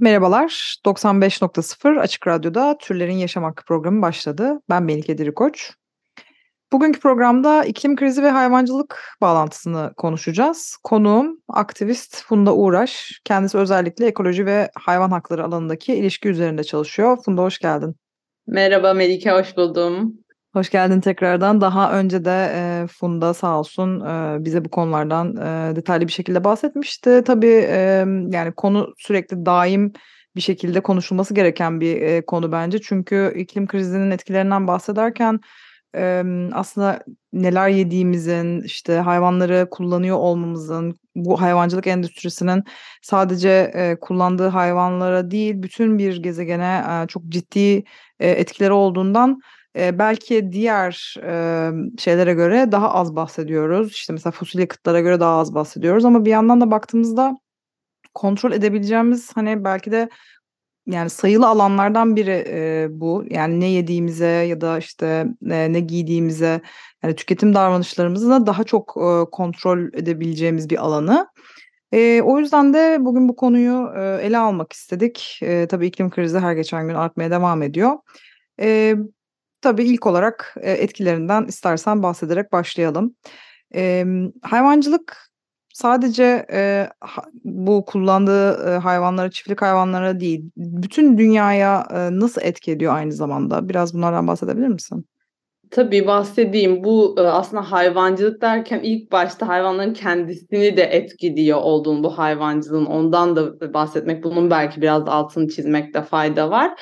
Merhabalar, 95.0 Açık Radyo'da Türlerin Yaşam Hakkı programı başladı. Ben Melike Dirikoç. Bugünkü programda iklim krizi ve hayvancılık bağlantısını konuşacağız. Konuğum aktivist Funda Uğraş. Kendisi özellikle ekoloji ve hayvan hakları alanındaki ilişki üzerinde çalışıyor. Funda hoş geldin. Merhaba Melike, hoş buldum. Hoş geldin tekrardan. Daha önce de e, Funda sağ olsun e, bize bu konulardan e, detaylı bir şekilde bahsetmişti. Tabii e, yani konu sürekli daim bir şekilde konuşulması gereken bir e, konu bence. Çünkü iklim krizinin etkilerinden bahsederken e, aslında neler yediğimizin, işte hayvanları kullanıyor olmamızın, bu hayvancılık endüstrisinin sadece e, kullandığı hayvanlara değil, bütün bir gezegene e, çok ciddi e, etkileri olduğundan e, belki diğer e, şeylere göre daha az bahsediyoruz. İşte mesela fosil yakıtlara göre daha az bahsediyoruz ama bir yandan da baktığımızda kontrol edebileceğimiz hani belki de yani sayılı alanlardan biri e, bu. Yani ne yediğimize ya da işte e, ne giydiğimize yani tüketim davranışlarımızı da daha çok e, kontrol edebileceğimiz bir alanı. E, o yüzden de bugün bu konuyu e, ele almak istedik. E, tabii iklim krizi her geçen gün artmaya devam ediyor. E, tabii ilk olarak e, etkilerinden istersen bahsederek başlayalım. E, hayvancılık sadece e, bu kullandığı e, hayvanlara, çiftlik hayvanlara değil, bütün dünyaya e, nasıl etki ediyor aynı zamanda? Biraz bunlardan bahsedebilir misin? Tabii bahsedeyim. Bu e, aslında hayvancılık derken ilk başta hayvanların kendisini de etkiliyor olduğunu bu hayvancılığın ondan da bahsetmek, bunun belki biraz altını çizmekte fayda var.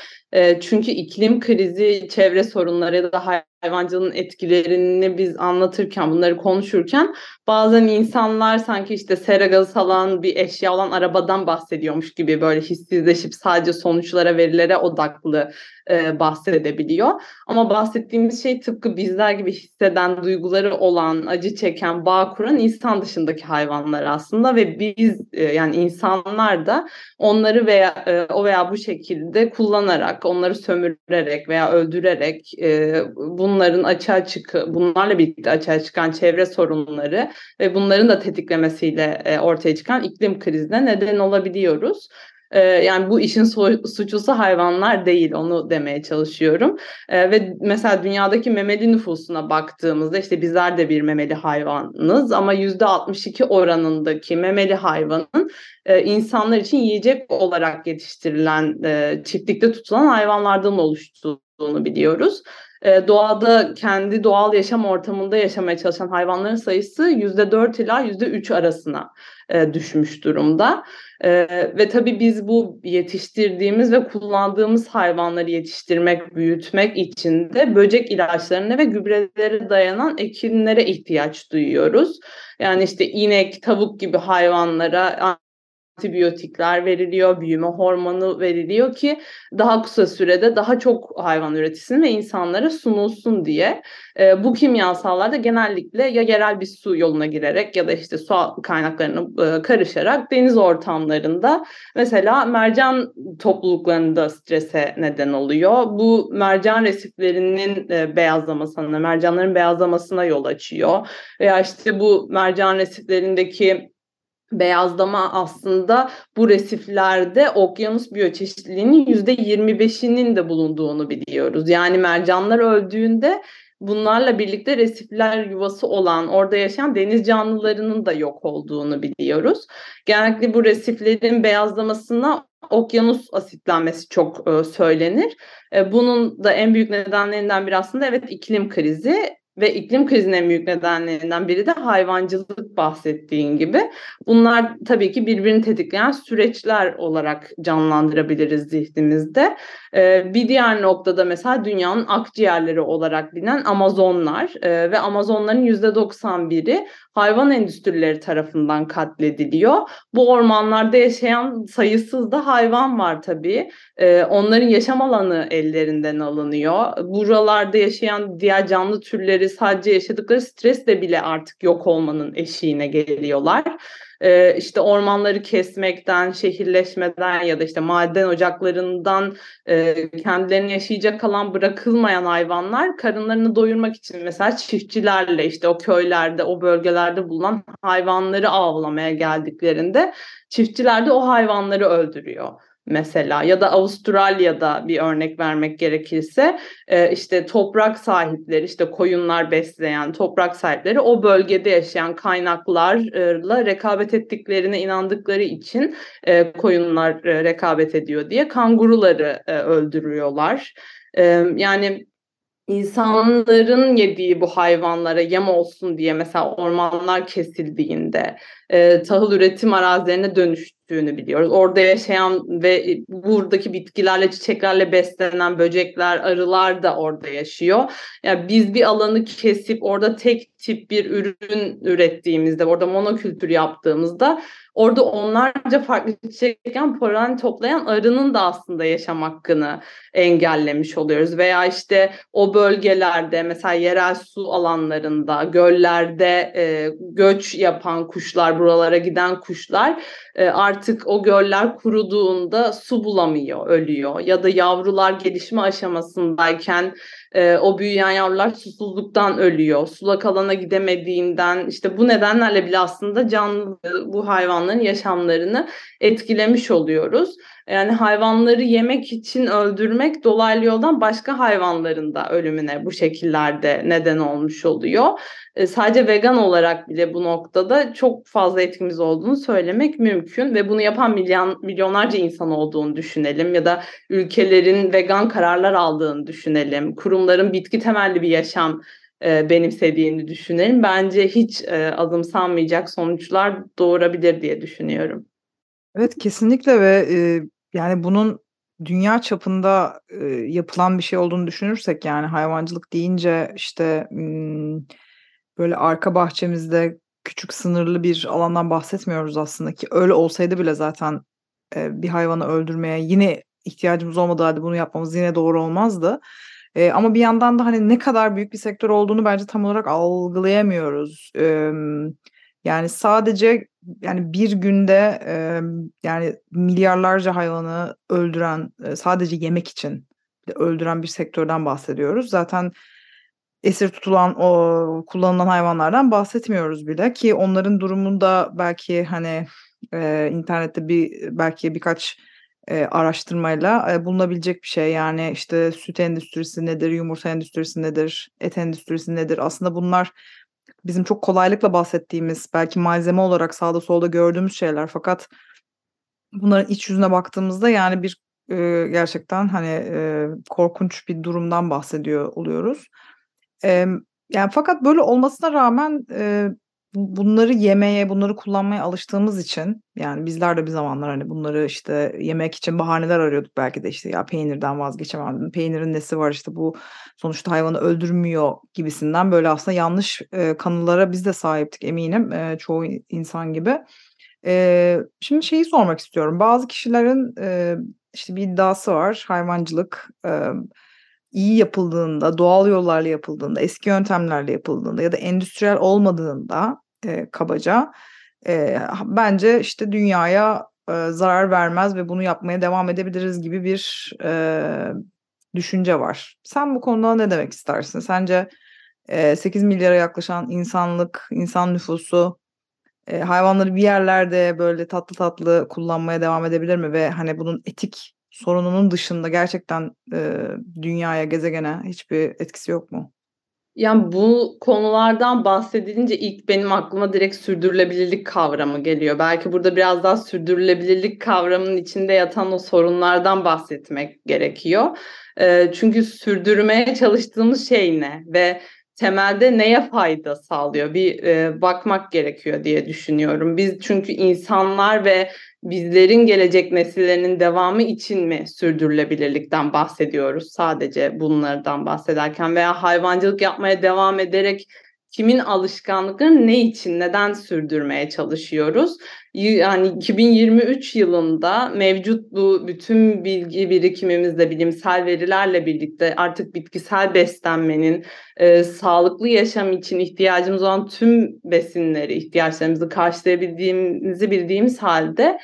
Çünkü iklim krizi, çevre sorunları da hayvancılığın etkilerini biz anlatırken, bunları konuşurken bazen insanlar sanki işte sera gazı salan bir eşya olan arabadan bahsediyormuş gibi böyle hissizleşip sadece sonuçlara, verilere odaklı e, bahsedebiliyor. Ama bahsettiğimiz şey tıpkı bizler gibi hisseden, duyguları olan, acı çeken, bağ kuran insan dışındaki hayvanlar aslında ve biz e, yani insanlar da onları veya e, o veya bu şekilde kullanarak, onları sömürerek veya öldürerek e, bunların açığa çık bunlarla birlikte açığa çıkan çevre sorunları ve bunların da tetiklemesiyle e, ortaya çıkan iklim krizine neden olabiliyoruz. Yani bu işin so- suçlusu hayvanlar değil onu demeye çalışıyorum. Ve mesela dünyadaki memeli nüfusuna baktığımızda işte bizler de bir memeli hayvanız ama %62 oranındaki memeli hayvanın insanlar için yiyecek olarak yetiştirilen çiftlikte tutulan hayvanlardan oluştuğunu biliyoruz. E, doğada kendi doğal yaşam ortamında yaşamaya çalışan hayvanların sayısı %4 ila %3 arasına e, düşmüş durumda. E, ve tabii biz bu yetiştirdiğimiz ve kullandığımız hayvanları yetiştirmek, büyütmek için de böcek ilaçlarına ve gübrelere dayanan ekinlere ihtiyaç duyuyoruz. Yani işte inek, tavuk gibi hayvanlara antibiyotikler veriliyor, büyüme hormonu veriliyor ki daha kısa sürede daha çok hayvan üretilsin ve insanlara sunulsun diye. E, bu kimyasallar da genellikle ya yerel bir su yoluna girerek ya da işte su kaynaklarına e, karışarak deniz ortamlarında mesela mercan topluluklarında strese neden oluyor. Bu mercan resiflerinin e, beyazlamasına, mercanların beyazlamasına yol açıyor. Veya işte bu mercan resiflerindeki beyazlama aslında bu resiflerde okyanus biyoçeşitliliğinin %25'inin de bulunduğunu biliyoruz. Yani mercanlar öldüğünde bunlarla birlikte resifler yuvası olan orada yaşayan deniz canlılarının da yok olduğunu biliyoruz. Genellikle bu resiflerin beyazlamasına okyanus asitlenmesi çok e, söylenir. E, bunun da en büyük nedenlerinden biri aslında evet iklim krizi ve iklim krizinin en büyük nedenlerinden biri de hayvancılık bahsettiğin gibi. Bunlar tabii ki birbirini tetikleyen süreçler olarak canlandırabiliriz zihnimizde. Ee, bir diğer noktada mesela dünyanın akciğerleri olarak bilinen Amazonlar ee, ve Amazonların %91'i hayvan endüstrileri tarafından katlediliyor. Bu ormanlarda yaşayan sayısız da hayvan var tabii. Ee, onların yaşam alanı ellerinden alınıyor. Buralarda yaşayan diğer canlı türleri sadece yaşadıkları stresle bile artık yok olmanın eşiğine geliyorlar. E, işte ormanları kesmekten, şehirleşmeden ya da işte maden ocaklarından e, kendilerini yaşayacak alan bırakılmayan hayvanlar karınlarını doyurmak için mesela çiftçilerle işte o köylerde, o bölgelerde bulunan hayvanları avlamaya geldiklerinde çiftçiler de o hayvanları öldürüyor mesela ya da Avustralya'da bir örnek vermek gerekirse e, işte toprak sahipleri işte koyunlar besleyen toprak sahipleri o bölgede yaşayan kaynaklarla rekabet ettiklerine inandıkları için e, koyunlar e, rekabet ediyor diye kanguruları öldürüyorlar. Yani insanların yediği bu hayvanlara yem olsun diye mesela ormanlar kesildiğinde tahıl üretim arazilerine dönüştüğünü biliyoruz. Orada yaşayan ve buradaki bitkilerle, çiçeklerle beslenen böcekler, arılar da orada yaşıyor. Yani biz bir alanı kesip orada tek tip bir ürün ürettiğimizde, orada monokültür yaptığımızda orada onlarca farklı çiçekken polen toplayan arının da aslında yaşam hakkını engellemiş oluyoruz. Veya işte o bölgelerde mesela yerel su alanlarında, göllerde e, göç yapan kuşlar, buralara giden kuşlar e, artık o göller kuruduğunda su bulamıyor, ölüyor. Ya da yavrular gelişme aşamasındayken e, o büyüyen yavrular susuzluktan ölüyor. Sulak alana gidemediğinden işte bu nedenlerle bile aslında canlı bu hayvanların yaşamlarını etkilemiş oluyoruz. Yani hayvanları yemek için öldürmek dolaylı yoldan başka hayvanların da ölümüne bu şekillerde neden olmuş oluyor. E, sadece vegan olarak bile bu noktada çok fazla etkimiz olduğunu söylemek mümkün ve bunu yapan milyon, milyonlarca insan olduğunu düşünelim ya da ülkelerin vegan kararlar aldığını düşünelim. Kurumların bitki temelli bir yaşam e, benimsediğini düşünelim. Bence hiç e, azımsanmayacak sonuçlar doğurabilir diye düşünüyorum. Evet kesinlikle ve e, yani bunun dünya çapında e, yapılan bir şey olduğunu düşünürsek yani hayvancılık deyince işte böyle arka bahçemizde küçük sınırlı bir alandan bahsetmiyoruz aslında ki öyle olsaydı bile zaten e, bir hayvanı öldürmeye yine ihtiyacımız olmadığı bunu yapmamız yine doğru olmazdı. E, ama bir yandan da hani ne kadar büyük bir sektör olduğunu bence tam olarak algılayamıyoruz. E, yani sadece yani bir günde e, yani milyarlarca hayvanı öldüren e, sadece yemek için öldüren bir sektörden bahsediyoruz. Zaten esir tutulan o kullanılan hayvanlardan bahsetmiyoruz bile ki onların durumunda belki hani e, internette bir belki birkaç e, araştırmayla e, bulunabilecek bir şey. Yani işte süt endüstrisi nedir, yumurta endüstrisi nedir, et endüstrisi nedir? Aslında bunlar bizim çok kolaylıkla bahsettiğimiz belki malzeme olarak sağda solda gördüğümüz şeyler fakat bunların iç yüzüne baktığımızda yani bir e, gerçekten hani e, korkunç bir durumdan bahsediyor oluyoruz. E, yani fakat böyle olmasına rağmen e, bunları yemeye, bunları kullanmaya alıştığımız için yani bizler de bir zamanlar hani bunları işte yemek için bahaneler arıyorduk belki de işte ya peynirden vazgeçemem. Peynirin nesi var işte bu sonuçta hayvanı öldürmüyor gibisinden böyle aslında yanlış e, kanılara biz de sahiptik eminim e, çoğu insan gibi. E, şimdi şeyi sormak istiyorum. Bazı kişilerin e, işte bir iddiası var hayvancılık e, iyi yapıldığında, doğal yollarla yapıldığında, eski yöntemlerle yapıldığında ya da endüstriyel olmadığında e, kabaca e, bence işte dünyaya e, zarar vermez ve bunu yapmaya devam edebiliriz gibi bir e, düşünce var. Sen bu konuda ne demek istersin? Sence e, 8 milyara yaklaşan insanlık, insan nüfusu e, hayvanları bir yerlerde böyle tatlı tatlı kullanmaya devam edebilir mi? Ve hani bunun etik sorununun dışında gerçekten e, dünyaya, gezegene hiçbir etkisi yok mu? Yani bu konulardan bahsedilince ilk benim aklıma direkt sürdürülebilirlik kavramı geliyor. Belki burada biraz daha sürdürülebilirlik kavramının içinde yatan o sorunlardan bahsetmek gerekiyor. E, çünkü sürdürmeye çalıştığımız şey ne ve temelde neye fayda sağlıyor bir e, bakmak gerekiyor diye düşünüyorum. Biz çünkü insanlar ve bizlerin gelecek nesillerinin devamı için mi sürdürülebilirlikten bahsediyoruz? Sadece bunlardan bahsederken veya hayvancılık yapmaya devam ederek kimin alışkanlıkları ne için, neden sürdürmeye çalışıyoruz? Yani 2023 yılında mevcut bu bütün bilgi birikimimizle, bilimsel verilerle birlikte artık bitkisel beslenmenin, e, sağlıklı yaşam için ihtiyacımız olan tüm besinleri, ihtiyaçlarımızı karşılayabildiğimizi bildiğimiz halde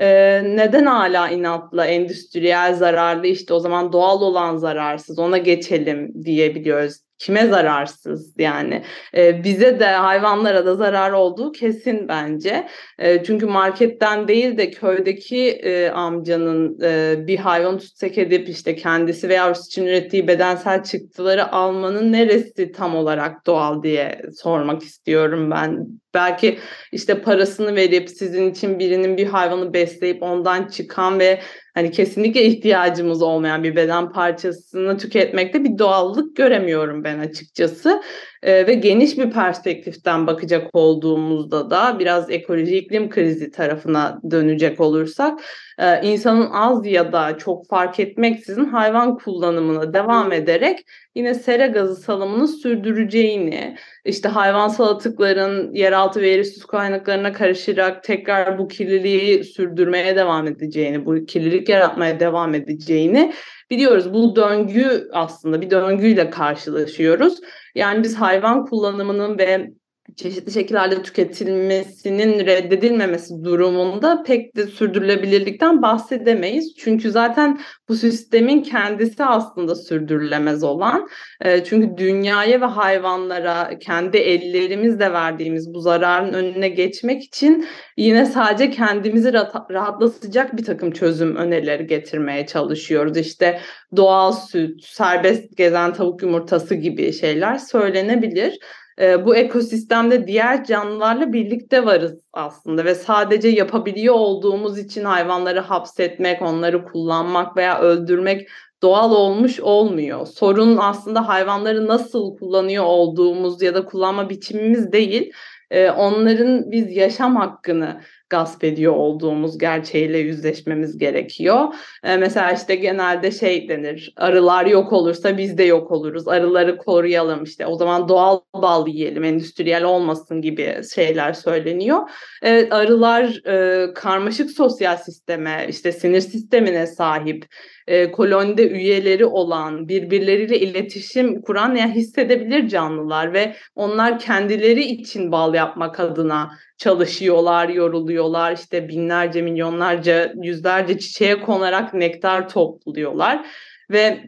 ee, neden hala inatla endüstriyel zararlı işte o zaman doğal olan zararsız ona geçelim diyebiliyoruz kime zararsız yani? E, bize de hayvanlara da zarar olduğu kesin bence. E, çünkü marketten değil de köydeki e, amcanın e, bir hayvan tutsak edip işte kendisi veya için ürettiği bedensel çıktıları almanın neresi tam olarak doğal diye sormak istiyorum ben belki işte parasını verip sizin için birinin bir hayvanı besleyip ondan çıkan ve hani kesinlikle ihtiyacımız olmayan bir beden parçasını tüketmekte bir doğallık göremiyorum ben açıkçası. E, ve geniş bir perspektiften bakacak olduğumuzda da biraz ekoloji iklim krizi tarafına dönecek olursak e, insanın az ya da çok fark etmeksizin hayvan kullanımına devam ederek yine sera gazı salımını sürdüreceğini, işte hayvansal atıkların yeraltı ve yerüstü kaynaklarına karışarak tekrar bu kirliliği sürdürmeye devam edeceğini, bu kirlilik yaratmaya devam edeceğini biliyoruz. Bu döngü aslında bir döngüyle karşılaşıyoruz. Yani biz hayvan kullanımının ve çeşitli şekillerde tüketilmesinin reddedilmemesi durumunda pek de sürdürülebilirlikten bahsedemeyiz. Çünkü zaten bu sistemin kendisi aslında sürdürülemez olan. E, çünkü dünyaya ve hayvanlara kendi ellerimizle verdiğimiz bu zararın önüne geçmek için yine sadece kendimizi rahatlatacak bir takım çözüm önerileri getirmeye çalışıyoruz. İşte doğal süt, serbest gezen tavuk yumurtası gibi şeyler söylenebilir e, bu ekosistemde diğer canlılarla birlikte varız aslında ve sadece yapabiliyor olduğumuz için hayvanları hapsetmek, onları kullanmak veya öldürmek doğal olmuş olmuyor. Sorun aslında hayvanları nasıl kullanıyor olduğumuz ya da kullanma biçimimiz değil. E, onların biz yaşam hakkını gasp ediyor olduğumuz gerçeğiyle yüzleşmemiz gerekiyor. E, mesela işte genelde şey denir, arılar yok olursa biz de yok oluruz, arıları koruyalım işte o zaman doğal bal yiyelim, endüstriyel olmasın gibi şeyler söyleniyor. E, arılar e, karmaşık sosyal sisteme, işte sinir sistemine sahip, e, kolonide üyeleri olan, birbirleriyle iletişim kuran yani hissedebilir canlılar ve onlar kendileri için bal yapmak adına çalışıyorlar, yoruluyorlar. İşte binlerce, milyonlarca, yüzlerce çiçeğe konarak nektar topluyorlar ve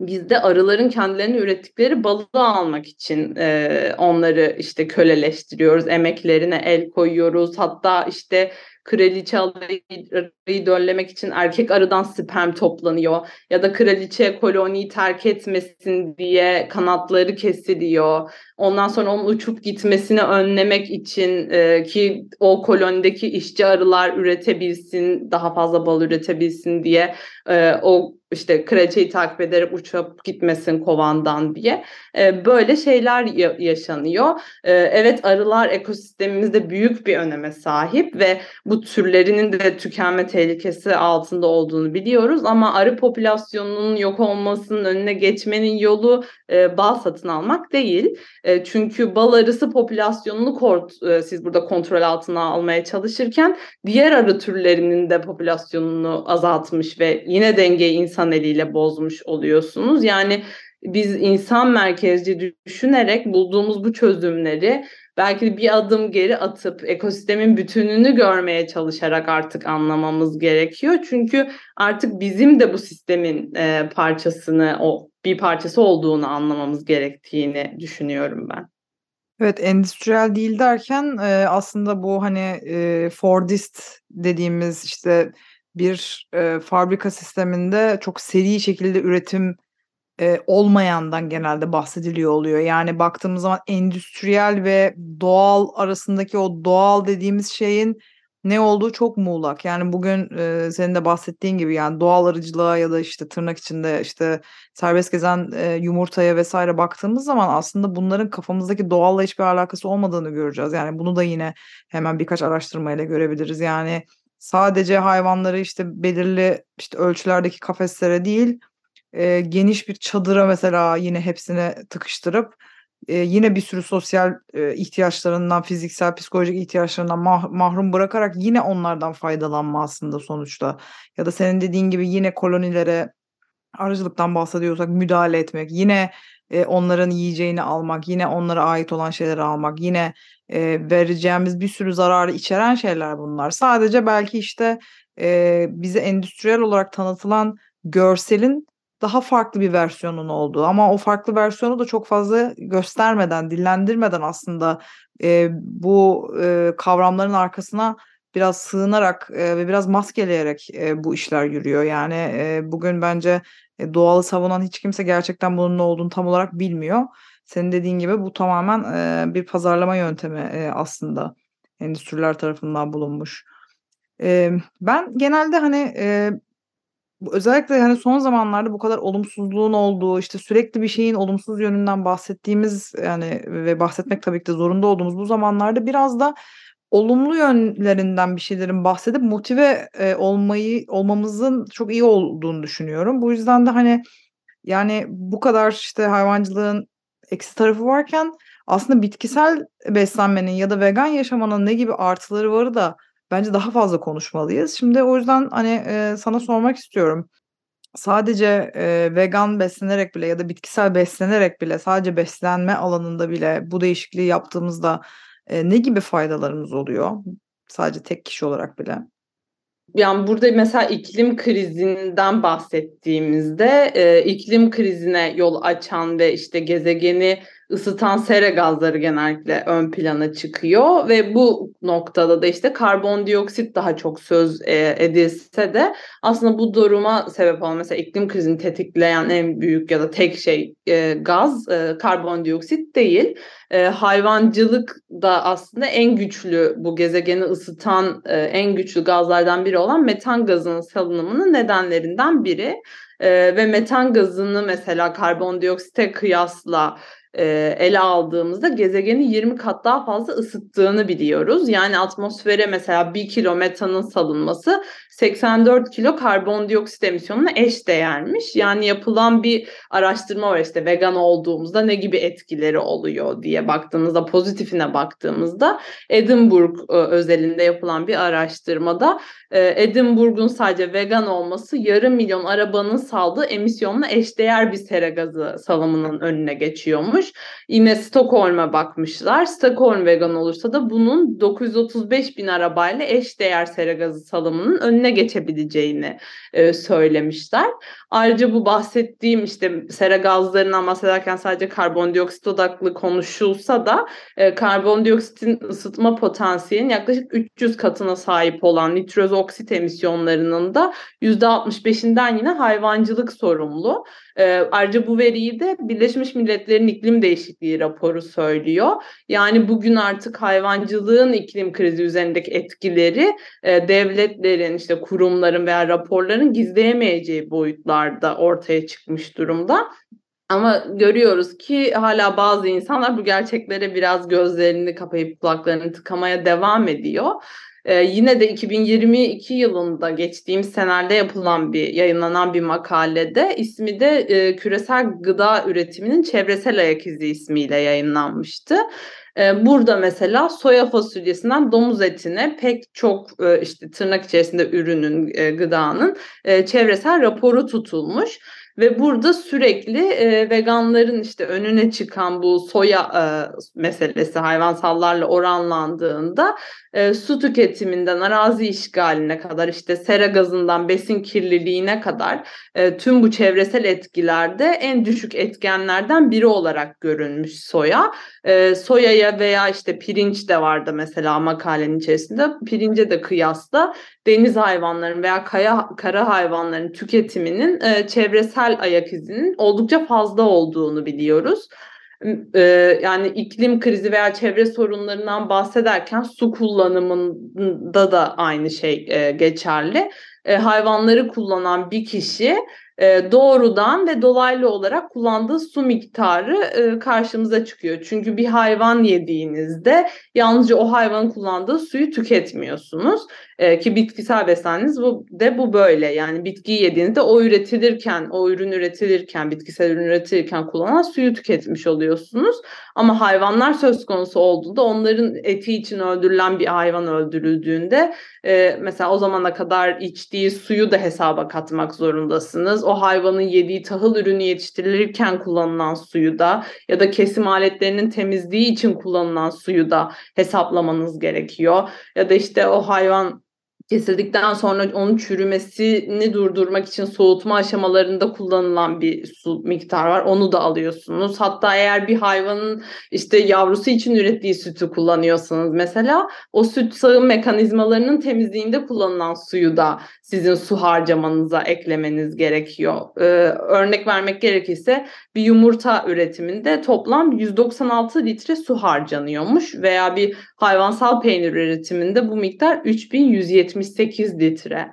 biz de arıların kendilerini ürettikleri balığı almak için e, onları işte köleleştiriyoruz, emeklerine el koyuyoruz. Hatta işte kraliçe arıyı döllemek için erkek arıdan sperm toplanıyor ya da kraliçe koloniyi terk etmesin diye kanatları kesiliyor. Ondan sonra onun uçup gitmesini önlemek için e, ki o kolonideki işçi arılar üretebilsin, daha fazla bal üretebilsin diye e, o işte kraliçeyi takip ederek uçup gitmesin kovandan diye e, böyle şeyler ya- yaşanıyor. E, evet arılar ekosistemimizde büyük bir öneme sahip ve bu türlerinin de tükenme tehlikesi altında olduğunu biliyoruz ama arı popülasyonunun yok olmasının önüne geçmenin yolu e, bal satın almak değil. E, çünkü bal arısı popülasyonunu kort, e, siz burada kontrol altına almaya çalışırken diğer arı türlerinin de popülasyonunu azaltmış ve yine dengeyi insan eliyle bozmuş oluyorsunuz. Yani biz insan merkezci düşünerek bulduğumuz bu çözümleri belki bir adım geri atıp ekosistemin bütününü görmeye çalışarak artık anlamamız gerekiyor. Çünkü artık bizim de bu sistemin e, parçasını, o bir parçası olduğunu anlamamız gerektiğini düşünüyorum ben. Evet, endüstriyel değil derken e, aslında bu hani e, Fordist dediğimiz işte bir e, fabrika sisteminde çok seri şekilde üretim e, olmayandan genelde bahsediliyor oluyor. Yani baktığımız zaman endüstriyel ve doğal arasındaki o doğal dediğimiz şeyin ne olduğu çok muğlak. Yani bugün e, senin de bahsettiğin gibi yani doğal arıcılığa ya da işte tırnak içinde işte serbest gezen e, yumurtaya vesaire baktığımız zaman aslında bunların kafamızdaki doğalla hiçbir alakası olmadığını göreceğiz. Yani bunu da yine hemen birkaç araştırmayla görebiliriz. Yani sadece hayvanları işte belirli işte ölçülerdeki kafeslere değil e, geniş bir çadıra mesela yine hepsini tıkıştırıp e, yine bir sürü sosyal e, ihtiyaçlarından, fiziksel, psikolojik ihtiyaçlarından mah- mahrum bırakarak yine onlardan faydalanma aslında sonuçta. Ya da senin dediğin gibi yine kolonilere arıcılıktan bahsediyorsak müdahale etmek, yine e, onların yiyeceğini almak, yine onlara ait olan şeyleri almak, yine e, vereceğimiz bir sürü zararı içeren şeyler bunlar. Sadece belki işte e, bize endüstriyel olarak tanıtılan görselin daha farklı bir versiyonun olduğu ama o farklı versiyonu da çok fazla göstermeden, dillendirmeden aslında e, bu e, kavramların arkasına biraz sığınarak ve biraz maskeleyerek bu işler yürüyor. Yani bugün bence e, doğalı savunan hiç kimse gerçekten bunun ne olduğunu tam olarak bilmiyor. Senin dediğin gibi bu tamamen bir pazarlama yöntemi e, aslında endüstriler tarafından bulunmuş. Ben genelde hani özellikle hani son zamanlarda bu kadar olumsuzluğun olduğu işte sürekli bir şeyin olumsuz yönünden bahsettiğimiz yani ve bahsetmek tabii ki de zorunda olduğumuz bu zamanlarda biraz da olumlu yönlerinden bir şeylerin bahsedip motive e, olmayı olmamızın çok iyi olduğunu düşünüyorum. Bu yüzden de hani yani bu kadar işte hayvancılığın eksi tarafı varken aslında bitkisel beslenmenin ya da vegan yaşamanın ne gibi artıları varı da bence daha fazla konuşmalıyız. Şimdi o yüzden hani e, sana sormak istiyorum. Sadece e, vegan beslenerek bile ya da bitkisel beslenerek bile sadece beslenme alanında bile bu değişikliği yaptığımızda e, ne gibi faydalarımız oluyor? Sadece tek kişi olarak bile. Yani burada mesela iklim krizinden bahsettiğimizde e, iklim krizine yol açan ve işte gezegeni ısıtan sera gazları genellikle ön plana çıkıyor ve bu noktada da işte karbondioksit daha çok söz e, edilse de aslında bu duruma sebep olan mesela iklim krizini tetikleyen en büyük ya da tek şey e, gaz e, karbondioksit değil. Hayvancılık da aslında en güçlü bu gezegeni ısıtan en güçlü gazlardan biri olan metan gazının salınımının nedenlerinden biri. E, ve metan gazını mesela karbondioksite kıyasla e, ele aldığımızda gezegeni 20 kat daha fazla ısıttığını biliyoruz. Yani atmosfere mesela 1 kilo metanın salınması 84 kilo karbondioksit emisyonuna eş değermiş. Yani yapılan bir araştırma var işte vegan olduğumuzda ne gibi etkileri oluyor diye baktığımızda pozitifine baktığımızda Edinburgh e, özelinde yapılan bir araştırmada e, Edinburgh'un sadece vegan olması yarım milyon arabanın saldığı emisyonla eşdeğer bir sera gazı salımının önüne geçiyormuş. Yine Stockholm'a bakmışlar. Stockholm vegan olursa da bunun 935 bin arabayla eşdeğer sera gazı salımının önüne geçebileceğini e, söylemişler. Ayrıca bu bahsettiğim işte sera gazlarından bahsederken sadece karbondioksit odaklı konuşulsa da e, karbondioksitin ısıtma potansiyelinin yaklaşık 300 katına sahip olan nitroz oksit emisyonlarının da %65'inden yine hayvancılık sorumlu. E, ayrıca bu veriyi de Birleşmiş Milletler'in iklim değişikliği raporu söylüyor. Yani bugün artık hayvancılığın iklim krizi üzerindeki etkileri e, devletlerin, işte kurumların veya raporların gizleyemeyeceği boyutlarda ortaya çıkmış durumda. Ama görüyoruz ki hala bazı insanlar bu gerçeklere biraz gözlerini kapayıp kulaklarını tıkamaya devam ediyor. Ee, yine de 2022 yılında geçtiğimiz senelerde yapılan bir yayınlanan bir makalede ismi de e, küresel gıda üretiminin çevresel ayak izi ismiyle yayınlanmıştı. Ee, burada mesela soya fasulyesinden domuz etine pek çok e, işte tırnak içerisinde ürünün, e, gıdanın e, çevresel raporu tutulmuş. Ve burada sürekli e, veganların işte önüne çıkan bu soya e, meselesi hayvansallarla oranlandığında e, su tüketiminden arazi işgaline kadar işte sera gazından besin kirliliğine kadar e, tüm bu çevresel etkilerde en düşük etkenlerden biri olarak görülmüş soya. E, soyaya veya işte pirinç de vardı mesela makalenin içerisinde. Pirince de kıyasla deniz hayvanların veya kaya, kara hayvanların tüketiminin e, çevresel ayak izinin oldukça fazla olduğunu biliyoruz. E, yani iklim krizi veya çevre sorunlarından bahsederken su kullanımında da aynı şey e, geçerli. e, hayvanları kullanan bir kişi doğrudan ve dolaylı olarak kullandığı su miktarı karşımıza çıkıyor. Çünkü bir hayvan yediğinizde yalnızca o hayvanın kullandığı suyu tüketmiyorsunuz. E, ki bitkisel besleniniz bu de bu böyle. Yani bitkiyi yediğinizde o üretilirken, o ürün üretilirken, bitkisel ürün üretilirken kullanılan suyu tüketmiş oluyorsunuz. Ama hayvanlar söz konusu olduğunda onların eti için öldürülen bir hayvan öldürüldüğünde e, mesela o zamana kadar içtiği suyu da hesaba katmak zorundasınız. O hayvanın yediği tahıl ürünü yetiştirilirken kullanılan suyu da ya da kesim aletlerinin temizliği için kullanılan suyu da hesaplamanız gerekiyor. Ya da işte o hayvan kesildikten sonra onun çürümesini durdurmak için soğutma aşamalarında kullanılan bir su miktar var. Onu da alıyorsunuz. Hatta eğer bir hayvanın işte yavrusu için ürettiği sütü kullanıyorsanız mesela o süt sağım mekanizmalarının temizliğinde kullanılan suyu da sizin su harcamanıza eklemeniz gerekiyor. Ee, örnek vermek gerekirse bir yumurta üretiminde toplam 196 litre su harcanıyormuş veya bir hayvansal peynir üretiminde bu miktar 3178 litre.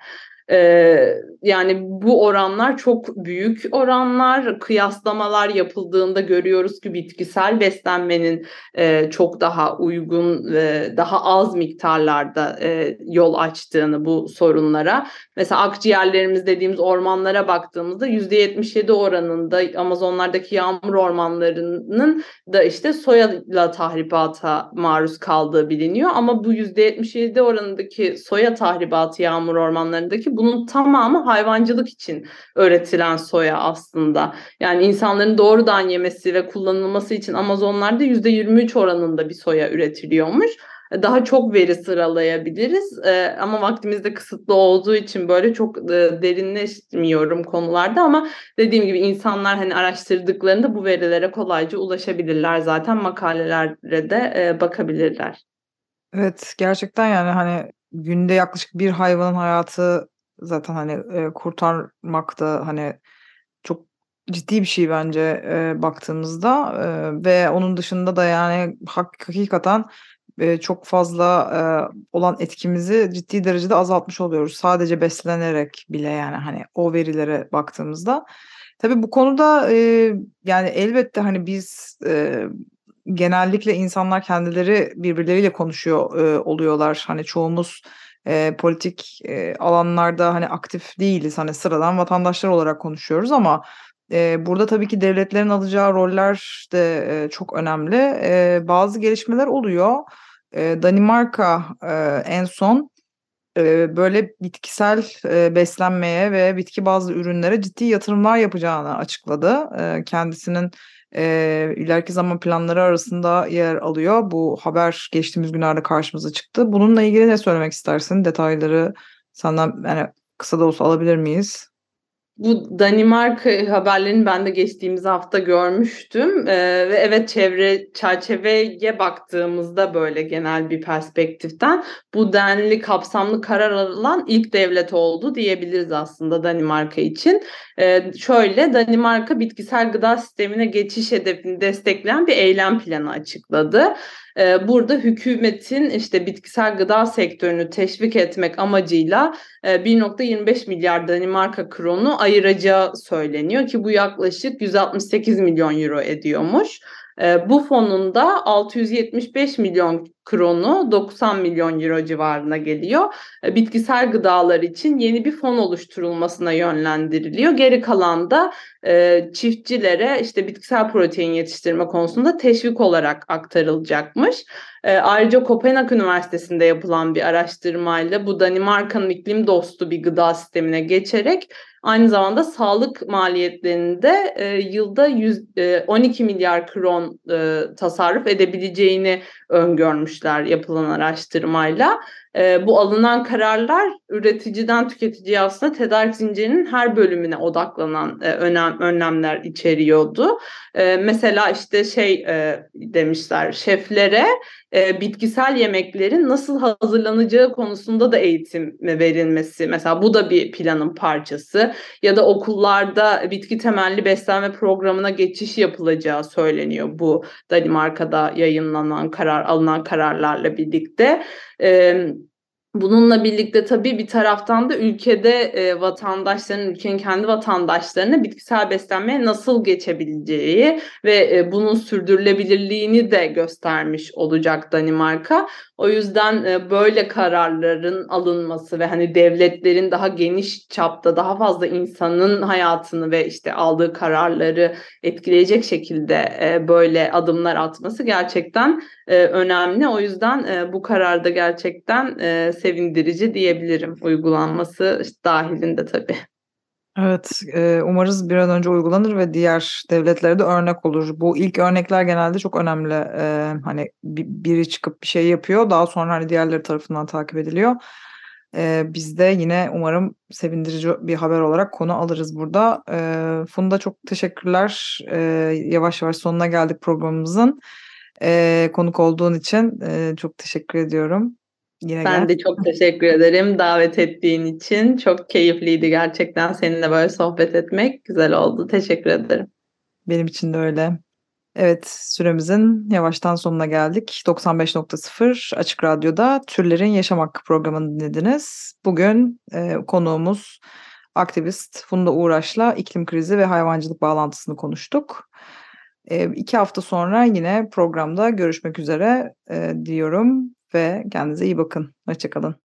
Ee, yani bu oranlar çok büyük oranlar. Kıyaslamalar yapıldığında görüyoruz ki bitkisel beslenmenin e, çok daha uygun ve daha az miktarlarda e, yol açtığını bu sorunlara. Mesela akciğerlerimiz dediğimiz ormanlara baktığımızda %77 oranında Amazonlardaki yağmur ormanlarının da işte soyayla tahribata maruz kaldığı biliniyor. Ama bu %77 oranındaki soya tahribatı yağmur ormanlarındaki bunun tamamı hayvancılık için öğretilen soya aslında. Yani insanların doğrudan yemesi ve kullanılması için Amazonlarda %23 oranında bir soya üretiliyormuş daha çok veri sıralayabiliriz ee, ama vaktimiz de kısıtlı olduğu için böyle çok e, derinleşmiyorum konularda ama dediğim gibi insanlar hani araştırdıklarında bu verilere kolayca ulaşabilirler zaten makalelere de e, bakabilirler. Evet gerçekten yani hani günde yaklaşık bir hayvanın hayatı zaten hani e, kurtarmak da hani çok ciddi bir şey bence e, baktığımızda e, ve onun dışında da yani hak, hakikaten e, çok fazla e, olan etkimizi ciddi derecede azaltmış oluyoruz. Sadece beslenerek bile yani hani o verilere baktığımızda. Tabii bu konuda e, yani elbette hani biz e, genellikle insanlar kendileri birbirleriyle konuşuyor e, oluyorlar. Hani çoğumuz e, politik e, alanlarda hani aktif değiliz. Hani sıradan vatandaşlar olarak konuşuyoruz ama e, burada tabii ki devletlerin alacağı roller de e, çok önemli. E, bazı gelişmeler oluyor. E, Danimarka e, en son e, böyle bitkisel e, beslenmeye ve bitki bazlı ürünlere ciddi yatırımlar yapacağını açıkladı. E, kendisinin e, ileriki zaman planları arasında yer alıyor. Bu haber geçtiğimiz günlerde karşımıza çıktı. Bununla ilgili ne söylemek istersin? Detayları senden yani kısa da olsa alabilir miyiz? Bu Danimarka haberlerini ben de geçtiğimiz hafta görmüştüm ee, ve evet çevre çerçeveye baktığımızda böyle genel bir perspektiften bu denli kapsamlı karar alınan ilk devlet oldu diyebiliriz aslında Danimarka için. Ee, şöyle Danimarka bitkisel gıda sistemine geçiş hedefini destekleyen bir eylem planı açıkladı. Ee, burada hükümetin işte bitkisel gıda sektörünü teşvik etmek amacıyla 1.25 e, milyar Danimarka kronu ayıracağı söyleniyor ki bu yaklaşık 168 milyon euro ediyormuş. Ee, bu fonun da 675 milyon kronu 90 milyon euro civarına geliyor. Ee, bitkisel gıdalar için yeni bir fon oluşturulmasına yönlendiriliyor. Geri kalan da e, çiftçilere işte bitkisel protein yetiştirme konusunda teşvik olarak aktarılacakmış. E, ayrıca Kopenhag Üniversitesi'nde yapılan bir araştırmayla bu Danimarka'nın iklim dostu bir gıda sistemine geçerek aynı zamanda sağlık maliyetlerinde e, yılda 100, e, 12 milyar kron e, tasarruf edebileceğini öngörmüşler yapılan araştırmayla. E, bu alınan kararlar üreticiden tüketiciye aslında tedarik zincirinin her bölümüne odaklanan e, önem, önlemler içeriyordu. E, mesela işte şey e, demişler şeflere e, bitkisel yemeklerin nasıl hazırlanacağı konusunda da eğitim verilmesi. Mesela bu da bir planın parçası. Ya da okullarda bitki temelli beslenme programına geçiş yapılacağı söyleniyor bu Danimarka'da yayınlanan karar alınan kararlarla birlikte. E, Bununla birlikte tabii bir taraftan da ülkede e, vatandaşların, ülkenin kendi vatandaşlarına bitkisel beslenmeye nasıl geçebileceği ve e, bunun sürdürülebilirliğini de göstermiş olacak Danimarka. O yüzden e, böyle kararların alınması ve hani devletlerin daha geniş çapta daha fazla insanın hayatını ve işte aldığı kararları etkileyecek şekilde e, böyle adımlar atması gerçekten e, önemli. O yüzden e, bu kararda gerçekten e, sevindirici diyebilirim uygulanması dahilinde tabii. Evet, e, umarız bir an önce uygulanır ve diğer devletlere de örnek olur. Bu ilk örnekler genelde çok önemli. E, hani bi- biri çıkıp bir şey yapıyor, daha sonra hani diğerleri tarafından takip ediliyor. E, biz de yine umarım sevindirici bir haber olarak konu alırız burada. Funda çok teşekkürler. Yavaş yavaş sonuna geldik programımızın. Konuk olduğun için çok teşekkür ediyorum. Yine Ben gel. de çok teşekkür ederim davet ettiğin için. Çok keyifliydi gerçekten seninle böyle sohbet etmek. Güzel oldu. Teşekkür ederim. Benim için de öyle. Evet, süremizin yavaştan sonuna geldik. 95.0 Açık Radyo'da Türlerin Yaşam Hakkı programını dinlediniz. Bugün e, konuğumuz aktivist Funda Uğraş'la iklim krizi ve hayvancılık bağlantısını konuştuk. E, iki hafta sonra yine programda görüşmek üzere e, diyorum ve kendinize iyi bakın. Hoşçakalın.